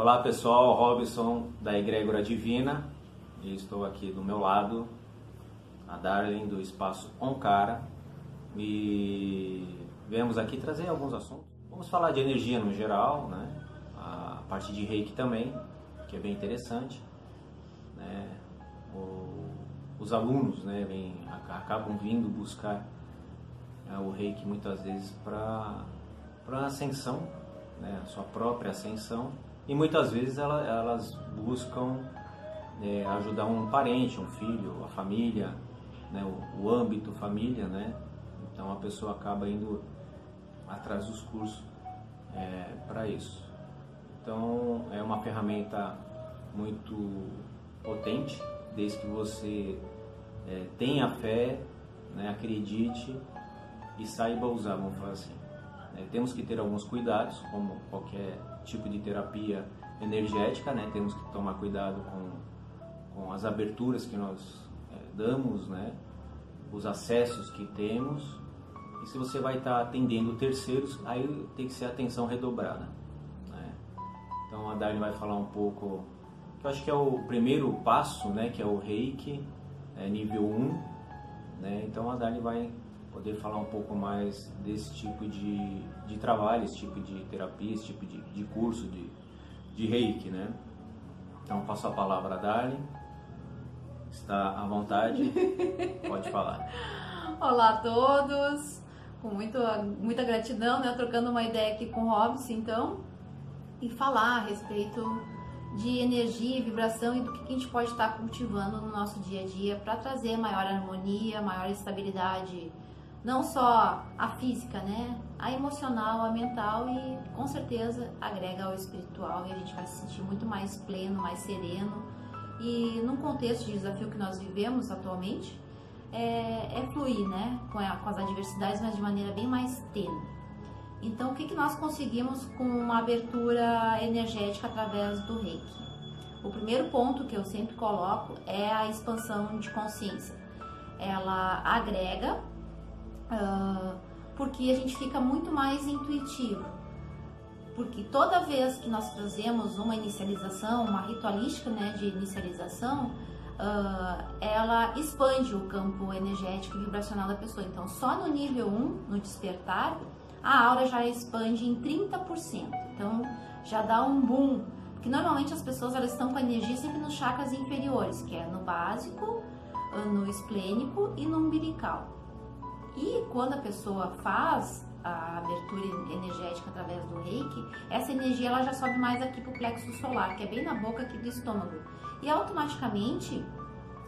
Olá pessoal, Robson da Egrégora Divina e estou aqui do meu lado, a Darlene do Espaço Oncara e viemos aqui trazer alguns assuntos. Vamos falar de energia no geral, né? a parte de reiki também, que é bem interessante. Né? O, os alunos né, vem, acabam vindo buscar é, o reiki muitas vezes para ascensão, né, a sua própria ascensão e muitas vezes ela, elas buscam é, ajudar um parente, um filho, a família, né, o, o, âmbito família, né? Então a pessoa acaba indo atrás dos cursos é, para isso. Então é uma ferramenta muito potente, desde que você é, tenha fé, né, acredite e saiba usar, vamos falar assim. É, temos que ter alguns cuidados, como qualquer tipo de terapia energética, né? Temos que tomar cuidado com, com as aberturas que nós é, damos, né? Os acessos que temos. E se você vai estar atendendo terceiros, aí tem que ser atenção redobrada. Né? Então a Darlene vai falar um pouco, que eu acho que é o primeiro passo, né? Que é o reiki, é nível 1. Né? Então a Darlene vai poder falar um pouco mais desse tipo de, de trabalho, esse tipo de terapia, esse tipo de, de curso de, de reiki, né? Então passo a palavra a Darlene, está à vontade, pode falar. Olá a todos, com muito, muita gratidão, né? Trocando uma ideia aqui com o Robson, então, e falar a respeito de energia, vibração e do que a gente pode estar cultivando no nosso dia a dia para trazer maior harmonia, maior estabilidade não só a física, né? A emocional, a mental e com certeza agrega ao espiritual e a gente vai se sentir muito mais pleno, mais sereno. E num contexto de desafio que nós vivemos atualmente, é, é fluir, né? Com, a, com, as adversidades, mas de maneira bem mais tênue. Então, o que, que nós conseguimos com uma abertura energética através do reiki? O primeiro ponto que eu sempre coloco é a expansão de consciência. Ela agrega uh, porque a gente fica muito mais intuitivo. Porque toda vez que nós fazemos uma inicialização, uma ritualística né, de inicialização, uh, ela expande o campo energético e vibracional da pessoa. Então, só no nível 1, no despertar, a aura já expande em 30%. Então, já dá um boom. Porque normalmente as pessoas elas estão com a energia sempre nos chakras inferiores, que é no básico, no esplênico e no umbilical. E quando a pessoa faz a abertura energética através do reiki, essa energia ela já sobe mais aqui para o plexo solar, que é bem na boca aqui do estômago. E automaticamente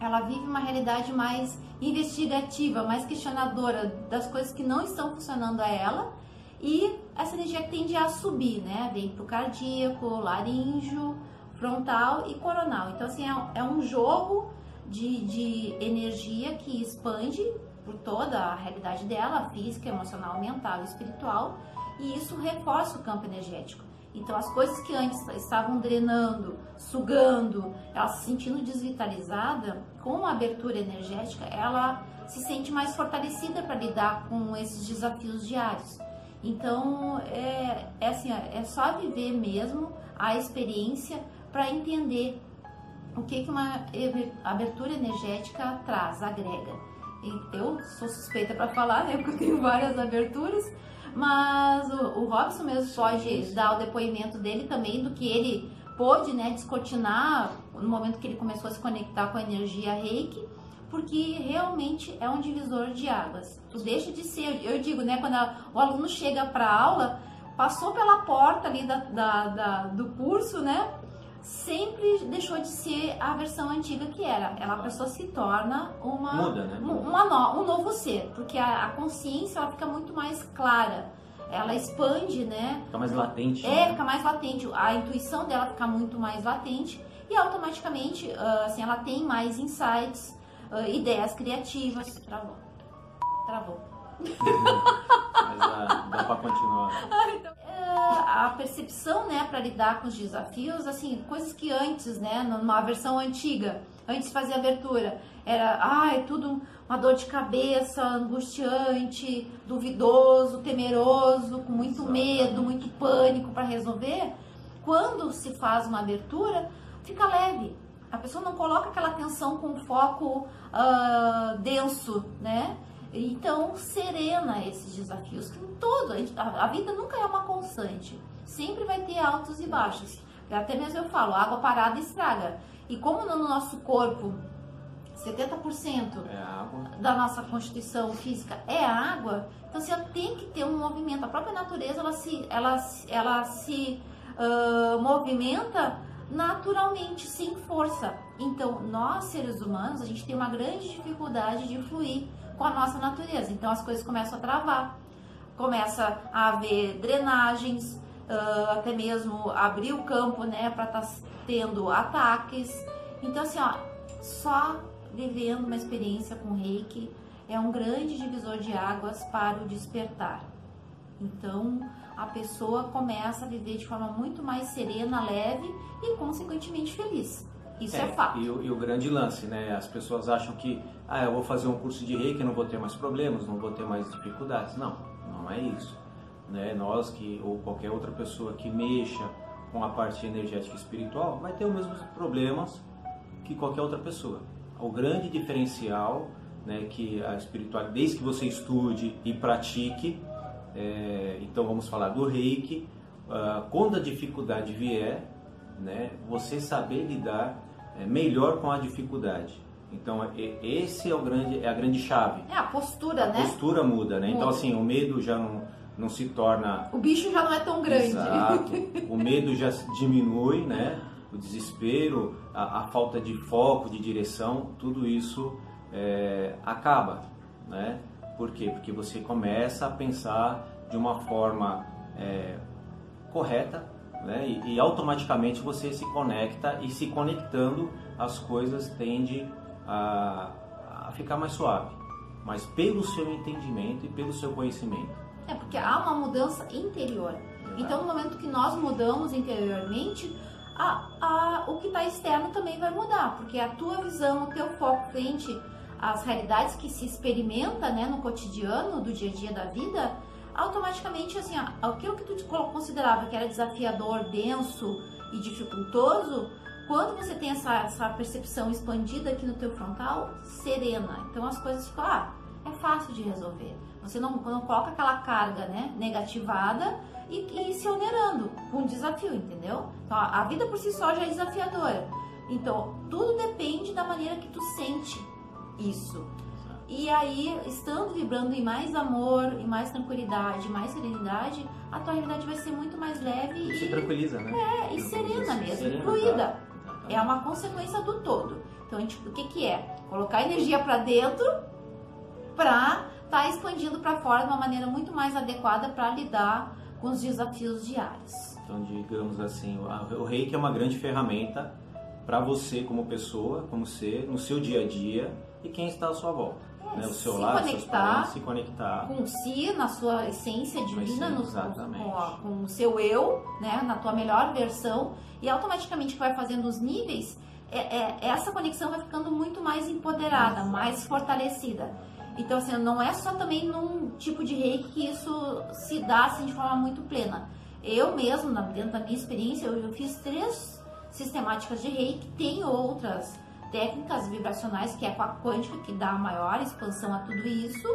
ela vive uma realidade mais investigativa, mais questionadora das coisas que não estão funcionando a ela. E essa energia tende a subir, né? Vem para o cardíaco, laríngeo, frontal e coronal. Então, assim, é, é um jogo de, de energia que expande por toda a realidade dela, física, emocional, mental e espiritual, e isso reforça o campo energético. Então, as coisas que antes estavam drenando, sugando, ela se sentindo desvitalizada, com a abertura energética, ela se sente mais fortalecida para lidar com esses desafios diários. Então, é, é, assim, é só viver mesmo a experiência para entender o que, que uma abertura energética traz, agrega eu sou suspeita para falar, né? Porque eu tenho várias aberturas. Mas o, o Robson mesmo pode dar o depoimento dele também do que ele pôde, né, descortinar no momento que ele começou a se conectar com a energia reiki, porque realmente é um divisor de águas. Deixa de ser, eu digo, né, quando a, o aluno chega para aula, passou pela porta ali da, da, da, do curso, né, sempre deixou de ser a versão antiga que era. Ela a pessoa se torna uma, Muda, né? uma no, um novo ser, porque a, a, consciência ela fica muito mais clara. Ela expande, né? Fica mais latente. É, né? fica mais latente. A intuição dela fica muito mais latente e automaticamente, uh, assim, ela tem mais insights, uh, ideias criativas. Travou. Travou. Mas uh, dá pra continuar. Ah, então a percepção, né, para lidar com os desafios, assim, coisas que antes, né, numa versão antiga, antes de fazer abertura, era, ai, ah, tudo uma dor de cabeça, angustiante, duvidoso, temeroso, com muito medo, muito pânico para resolver. quando se faz uma abertura, fica leve. A pessoa não coloca aquela atenção com foco uh, denso, né? Então, serena esses desafios. Que todo, a, a vida nunca é uma constante. Sempre vai ter altos e baixos. Até mesmo eu falo, água parada estraga. E como no nosso corpo 70% é da nossa constituição física é água, então você tem que ter um movimento. A própria natureza ela se, ela, ela se uh, movimenta naturalmente, sem força. Então, nós seres humanos, a gente tem uma grande dificuldade de fluir com a nossa natureza. Então, as coisas começam a travar, começa a haver drenagens, uh, até mesmo abrir o campo, né, para estar tá tendo ataques. Então, assim, ó, só vivendo uma experiência com reiki é um grande divisor de águas para o despertar. Então, a pessoa começa a viver de forma muito mais serena, leve e, consequentemente, feliz. Isso é, é fato. E, e, o grande lance, né? As pessoas acham que, ah, eu vou fazer um curso de reiki, não vou ter mais problemas, não vou ter mais dificuldades. Não, não é isso. Né? Nós que, ou qualquer outra pessoa que mexa com a parte energética espiritual, vai ter os mesmos problemas que qualquer outra pessoa. O grande diferencial, né, que a espiritualidade, desde que você estude e pratique, é, então vamos falar do reiki. Uh, quando a dificuldade vier, né, você saber lidar é, melhor com a dificuldade. Então esse é o grande é a grande chave. É a postura, a né? A postura muda, né? Então, muda. Então assim o medo já não, não se torna. O bicho já não é tão grande. Exato. o medo já diminui, né? O desespero, a, a falta de foco, de direção, tudo isso é, acaba, né? Por quê? Porque você começa a pensar de uma forma é, correta né? E, e, automaticamente você se conecta e se conectando as coisas tende a, a ficar mais suave, mas pelo seu entendimento e pelo seu conhecimento. É porque há uma mudança interior. Então, no momento que nós mudamos interiormente, a, a, o que está externo também vai mudar, porque a tua visão, o teu foco frente às realidades que se experimenta né, no cotidiano, do dia a dia da vida, automaticamente, assim, aquilo que tu considerava que era desafiador, denso e dificultoso, quando você tem essa, essa percepção expandida aqui no teu frontal, serena. Então as coisas ficam, ah, é fácil de resolver. Você não, não coloca aquela carga né, negativada e, e se onerando com um desafio, entendeu? Então, a vida por si só já é desafiadora. Então, tudo depende da maneira que tu sente isso. E aí, estando vibrando em mais amor, em mais tranquilidade, mais serenidade, a tua realidade vai ser muito mais leve e. Se tranquiliza, né? É, e serena mesmo, serena, fluida. É uma consequência do todo. Então, a gente, o que, que é? Colocar energia para dentro para estar tá expandindo para fora de uma maneira muito mais adequada para lidar com os desafios diários. Então, digamos assim, o reiki é uma grande ferramenta para você como pessoa, como ser, no seu dia a dia e quem está à sua volta. Né? O seu lar, conectar, se conectar com si, na sua essência divina, no, com, com, o seu eu, né? na tua melhor versão, e automaticamente vai fazendo os níveis, é, é, essa conexão vai ficando muito mais empoderada, Exato. mais fortalecida. Então, assim, não é só também num tipo de reiki que isso se dá assim, de forma muito plena. Eu mesmo, dentro da minha experiência, eu, eu fiz três sistemáticas de reiki, tem outras técnicas vibracionais, que é com a quântica, que dá maior expansão a tudo isso.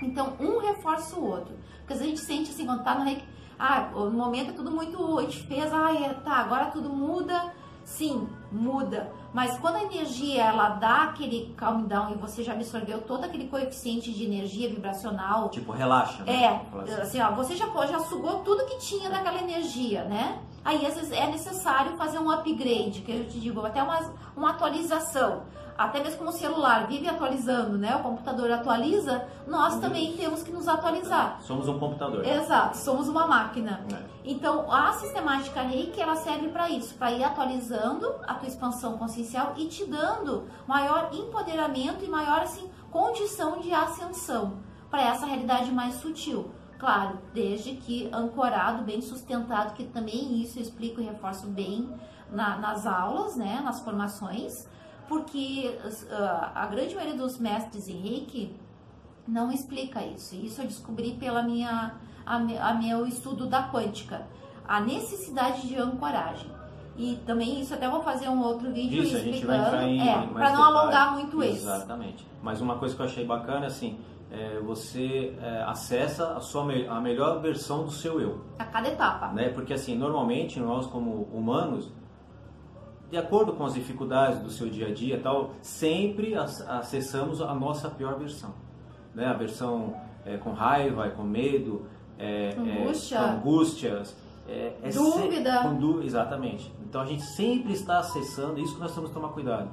Então, um reforça o outro. Porque a gente sente assim, quando tá no reiki, ah, no momento é tudo muito, a gente fez, ah, é, tá, agora tudo muda. Sim, muda. Mas quando a energia ela dá aquele calm down e você já absorveu todo aquele coeficiente de energia vibracional. Tipo, relaxa. Né? É, assim. assim, ó, você já, já sugou tudo que tinha daquela energia, né? Aí às vezes é necessário fazer um upgrade, que eu te digo, até uma, uma atualização. Até mesmo como o celular vive atualizando, né? O computador atualiza, nós também temos que nos atualizar. Somos um computador. Exato, somos uma máquina. É. Então, a sistemática Reiki, ela serve para isso, para ir atualizando a tua expansão consciencial e te dando maior empoderamento e maior assim condição de ascensão para essa realidade mais sutil. Claro, desde que ancorado, bem sustentado, que também isso eu explico e reforço bem na, nas aulas, né, nas formações, porque uh, a grande maioria dos mestres em Reiki não explica isso. Isso eu descobri pela minha a, a meu estudo da quântica. a necessidade de ancoragem. E também isso até vou fazer um outro vídeo Isso, explicando, a gente vai entrar em é, para não alongar muito esse. Exatamente. Mas uma coisa que eu achei bacana, assim, é você é, acessa a sua a melhor versão do seu eu, A cada etapa. né? Porque assim, normalmente nós como humanos, de acordo com as dificuldades do seu dia a dia, tal, sempre ac- acessamos a nossa pior versão, né? A versão é, com raiva, com medo, é, Angústia. é, com angústias, é, é se- Dúvida. com dú- exatamente. Então a gente sempre está acessando, isso que nós temos que tomar cuidado,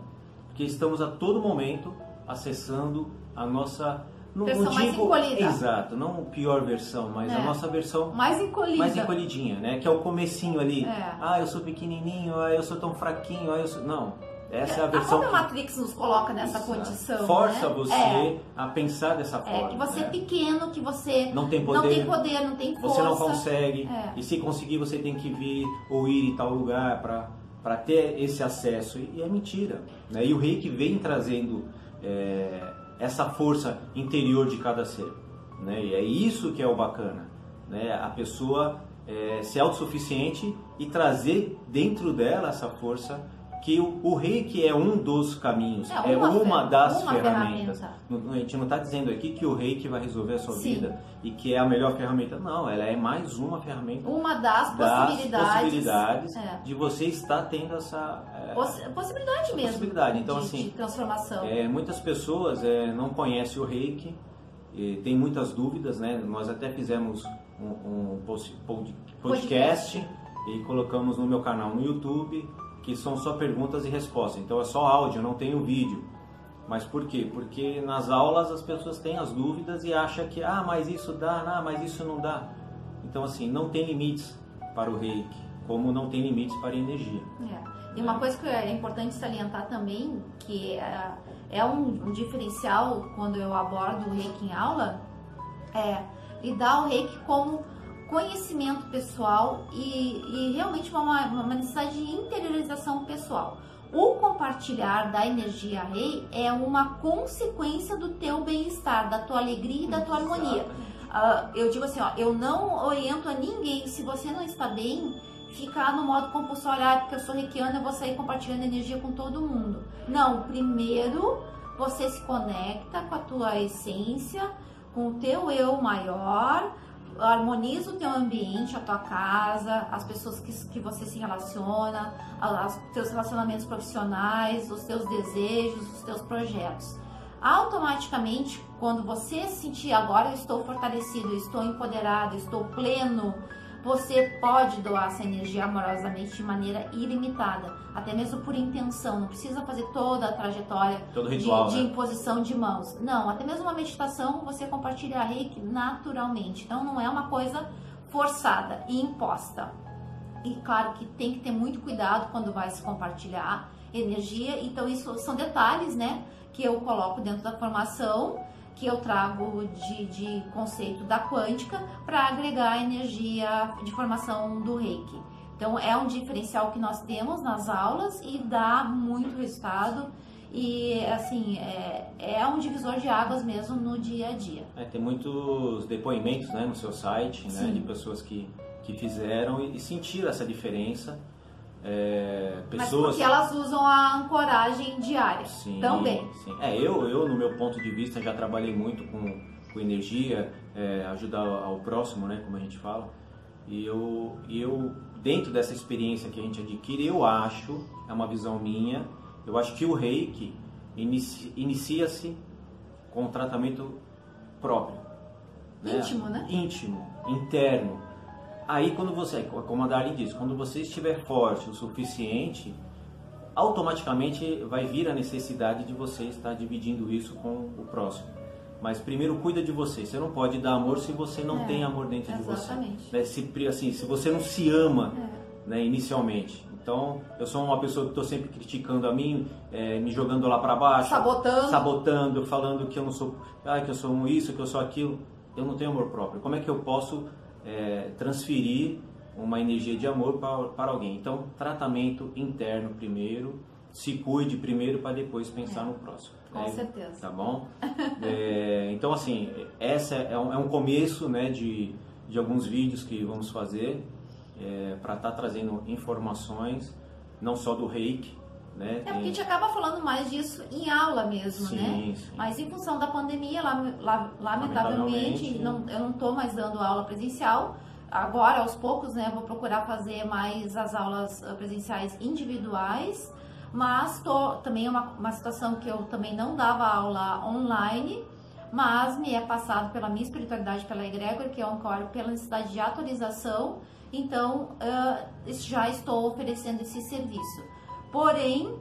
porque estamos a todo momento acessando a nossa não, Versão não mais digo encolhida. exato, não a pior versão, mas É. a nossa versão Mais encolhida. mais encolhidinha, né? Que é o comecinho ali. É. Ah, eu sou pequenininho, ah, eu sou tão fraquinho, ah, eu sou... Não, essa é a a versão própria que Matrix nos coloca nessa Exato. condição. força né? você É, a pensar dessa é, forma. que você né? é pequeno, que você Não tem não poder, tem poder, não tem força. você não consegue, É. e se conseguir você tem que vir ou ir em tal lugar para ter esse acesso. E, e é mentira. Né? E o reiki vem trazendo é, essa força interior de cada ser. Né? E é isso que é o bacana. Né? A pessoa é, ser autossuficiente e trazer dentro dela essa força que o, o reiki é um dos caminhos, É é uma uma, fer- das uma ferramentas. ferramenta. A gente não está dizendo aqui que o reiki vai resolver a sua Sim. vida e que é a melhor ferramenta. Não, ela é mais uma ferramenta Uma das das possibilidades. possibilidades É. de você estar tendo essa é, Possi- possibilidade mesmo. possibilidade. Então, de, assim, de transformação. é, muitas pessoas é, não conhecem o reiki, tem muitas dúvidas, né? Nós até fizemos um, um post- pod- podcast, e colocamos no meu canal no YouTube, que são só perguntas e respostas. Então é só áudio, não tem o vídeo. Mas por quê? Porque nas aulas as pessoas têm as dúvidas e acham que, ah, mas isso dá, ah, mas isso não dá. Então, assim, não tem limites para o reiki, como não tem limites para a energia. É. E uma coisa que é importante salientar também, que é, é um, um diferencial quando eu abordo o reiki em aula, é lidar o reiki como conhecimento pessoal e, e realmente uma, uma necessidade de interiorização pessoal. O compartilhar da energia rei é uma consequência do teu bem-estar, da tua alegria e da tua harmonia. Ah, eu digo assim, ó, eu não oriento a ninguém, se você não está bem, ficar no modo compulsório, ah, porque eu sou reikiana, eu vou sair compartilhando energia com todo mundo. Não, primeiro você se conecta com a tua essência, com o teu eu maior, harmoniza o teu ambiente, a tua casa, as pessoas que, que você se relaciona, os teus relacionamentos profissionais, os teus desejos, os teus projetos. Automaticamente, quando você se sentir agora eu estou fortalecido, eu estou empoderado, eu estou pleno, você pode doar essa energia amorosamente de maneira ilimitada, até mesmo por intenção, não precisa fazer toda a trajetória Todo de, ritual, de né? imposição de mãos. Não, até mesmo uma meditação você compartilha reiki naturalmente. Então não é uma coisa forçada e imposta. E claro que tem que ter muito cuidado quando vai se compartilhar energia. Então isso são detalhes, né, que eu coloco dentro da formação, que eu trago de, de conceito da quântica para agregar a energia de formação do reiki. Então é um diferencial que nós temos nas aulas e dá muito resultado e assim é, é um divisor de águas mesmo no dia a dia. É, tem muitos depoimentos né, no seu site, né, de pessoas que, que fizeram e, e sentiram essa diferença. É, Mas pessoas porque elas usam a ancoragem diária Sim, também. sim. É, eu, eu, no meu ponto de vista, já trabalhei muito com, com energia, é, ajudar ao próximo, né, como a gente fala. E eu, eu, dentro dessa experiência que a gente adquire, eu acho, é uma visão minha, eu acho que o reiki inici- inicia-se com um tratamento próprio. Íntimo, né? Íntimo, interno. Aí quando você, como a Dari disse, quando você estiver forte o suficiente, automaticamente vai vir a necessidade de você estar dividindo isso com o próximo. Mas primeiro cuida de você. Você não pode dar amor se você não É, tem amor dentro de exatamente. você. Né? Se, assim, se você não se ama É. né, inicialmente. Então, eu sou uma pessoa que estou sempre criticando a mim, eh, me jogando lá para baixo, Sabotando. sabotando, falando que eu não sou, ah, que eu sou isso, que eu sou aquilo. Eu não tenho amor próprio. Como é que eu posso eh, transferir uma energia de amor para, para alguém? Então, tratamento interno primeiro, se cuide primeiro para depois pensar no próximo. Com né? certeza. Tá bom? É, então, assim, essa é um, é um começo né, de, de alguns vídeos que vamos fazer. é, para estar tá trazendo informações, não só do reiki, né? É porque a gente acaba falando mais disso em aula mesmo, sim, né? Sim. Mas em função da pandemia, lamentavelmente, lamentavelmente não, eu não estou mais dando aula presencial. Agora, aos poucos, né, vou procurar fazer mais as aulas ah, presenciais individuais, mas tô, também é uma, uma situação que eu também não dava aula online, mas me é passado pela minha espiritualidade, pela egrégora, que é um core, pela necessidade de atualização, então uh, já estou oferecendo esse serviço. Porém,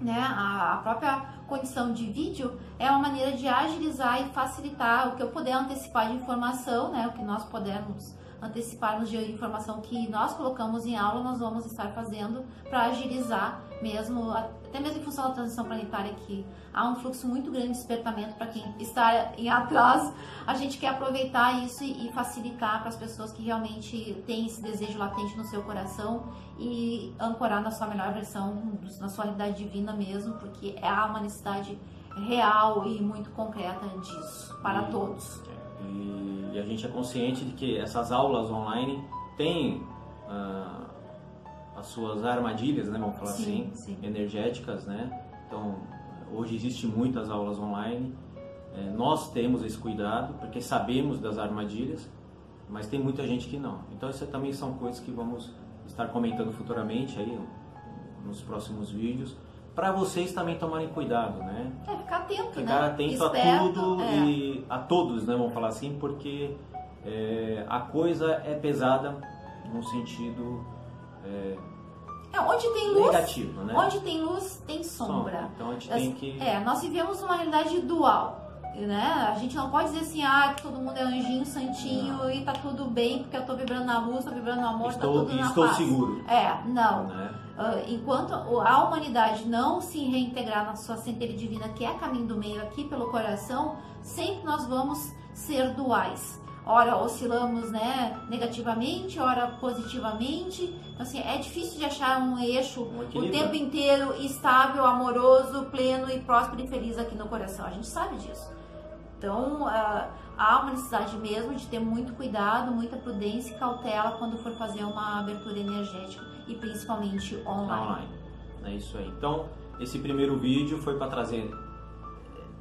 né, a, própria condição de vídeo é uma maneira de agilizar e facilitar o que eu puder antecipar de informação, né, o que nós podemos anteciparmos de informação que nós colocamos em aula, nós vamos estar fazendo para agilizar mesmo, até mesmo em função da transição planetária que há um fluxo muito grande de despertamento para quem está em atrás. A gente quer aproveitar isso e facilitar para as pessoas que realmente têm esse desejo latente no seu coração e ancorar na sua melhor versão, na sua realidade divina mesmo, porque há uma necessidade real e muito concreta disso para e, todos. E, e, a gente é consciente de que essas aulas online têm uh, as suas armadilhas, né, vamos falar sim, assim, sim. energéticas, né? Então, hoje existe muitas aulas online. É, nós temos esse cuidado porque sabemos das armadilhas, mas tem muita gente que não. Então, isso também são coisas que vamos estar comentando futuramente aí nos próximos vídeos para vocês também tomarem cuidado, né? É, ficar atento, ficar né? atento Esperto, a tudo é. e a todos, né? Vamos falar assim, porque é, a coisa é pesada no sentido é, é, onde tem luz, negativo, né? Onde tem luz, tem sombra. sombra. Então a gente tem que. É, nós vivemos uma realidade dual. Né? A gente não pode dizer assim, ah, que todo mundo é anjinho, santinho não. e tá tudo bem porque eu tô vibrando na luz, tô vibrando no amor, estou, tá tudo na estou paz. seguro. É, não. Né? Uh, enquanto a humanidade não se reintegrar na sua centelha divina, que é caminho do meio aqui pelo coração, sempre nós vamos ser duais ora oscilamos né, negativamente, ora positivamente. Então, assim, é difícil de achar um eixo um o tempo inteiro estável, amoroso, pleno e próspero e feliz aqui no coração. A gente sabe disso. Então, uh, há uma necessidade mesmo de ter muito cuidado, muita prudência e cautela quando for fazer uma abertura energética e principalmente online. online. É isso aí. Então, esse primeiro vídeo foi para trazer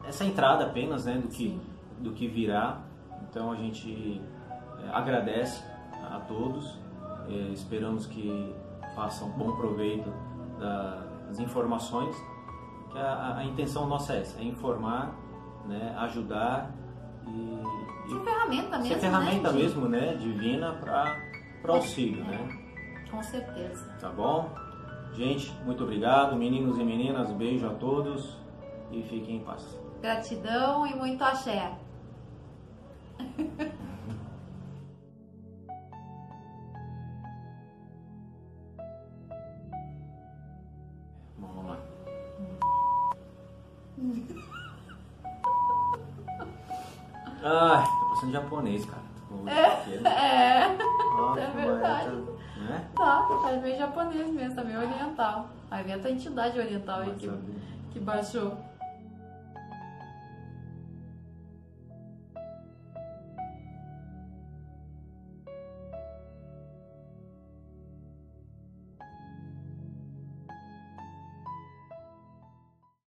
essa entrada apenas né, do, que, do que virá então a gente é, agradece a todos, é, esperamos que façam bom proveito das informações, que a, a intenção nossa é essa, é informar, né, ajudar e, ser ferramenta mesmo, ser ferramenta né, mesmo, né, divina para auxílio, né? Com certeza. Tá bom? Gente, muito obrigado, meninos e meninas, beijo a todos e fiquem em paz. Gratidão e muito axé. Vamos lá. Ai, tô passando japonês, cara. É, é. Nossa, é verdade. Né? Tá, tá meio japonês mesmo, tá meio oriental. Aí vem a entidade oriental aí que, que baixou.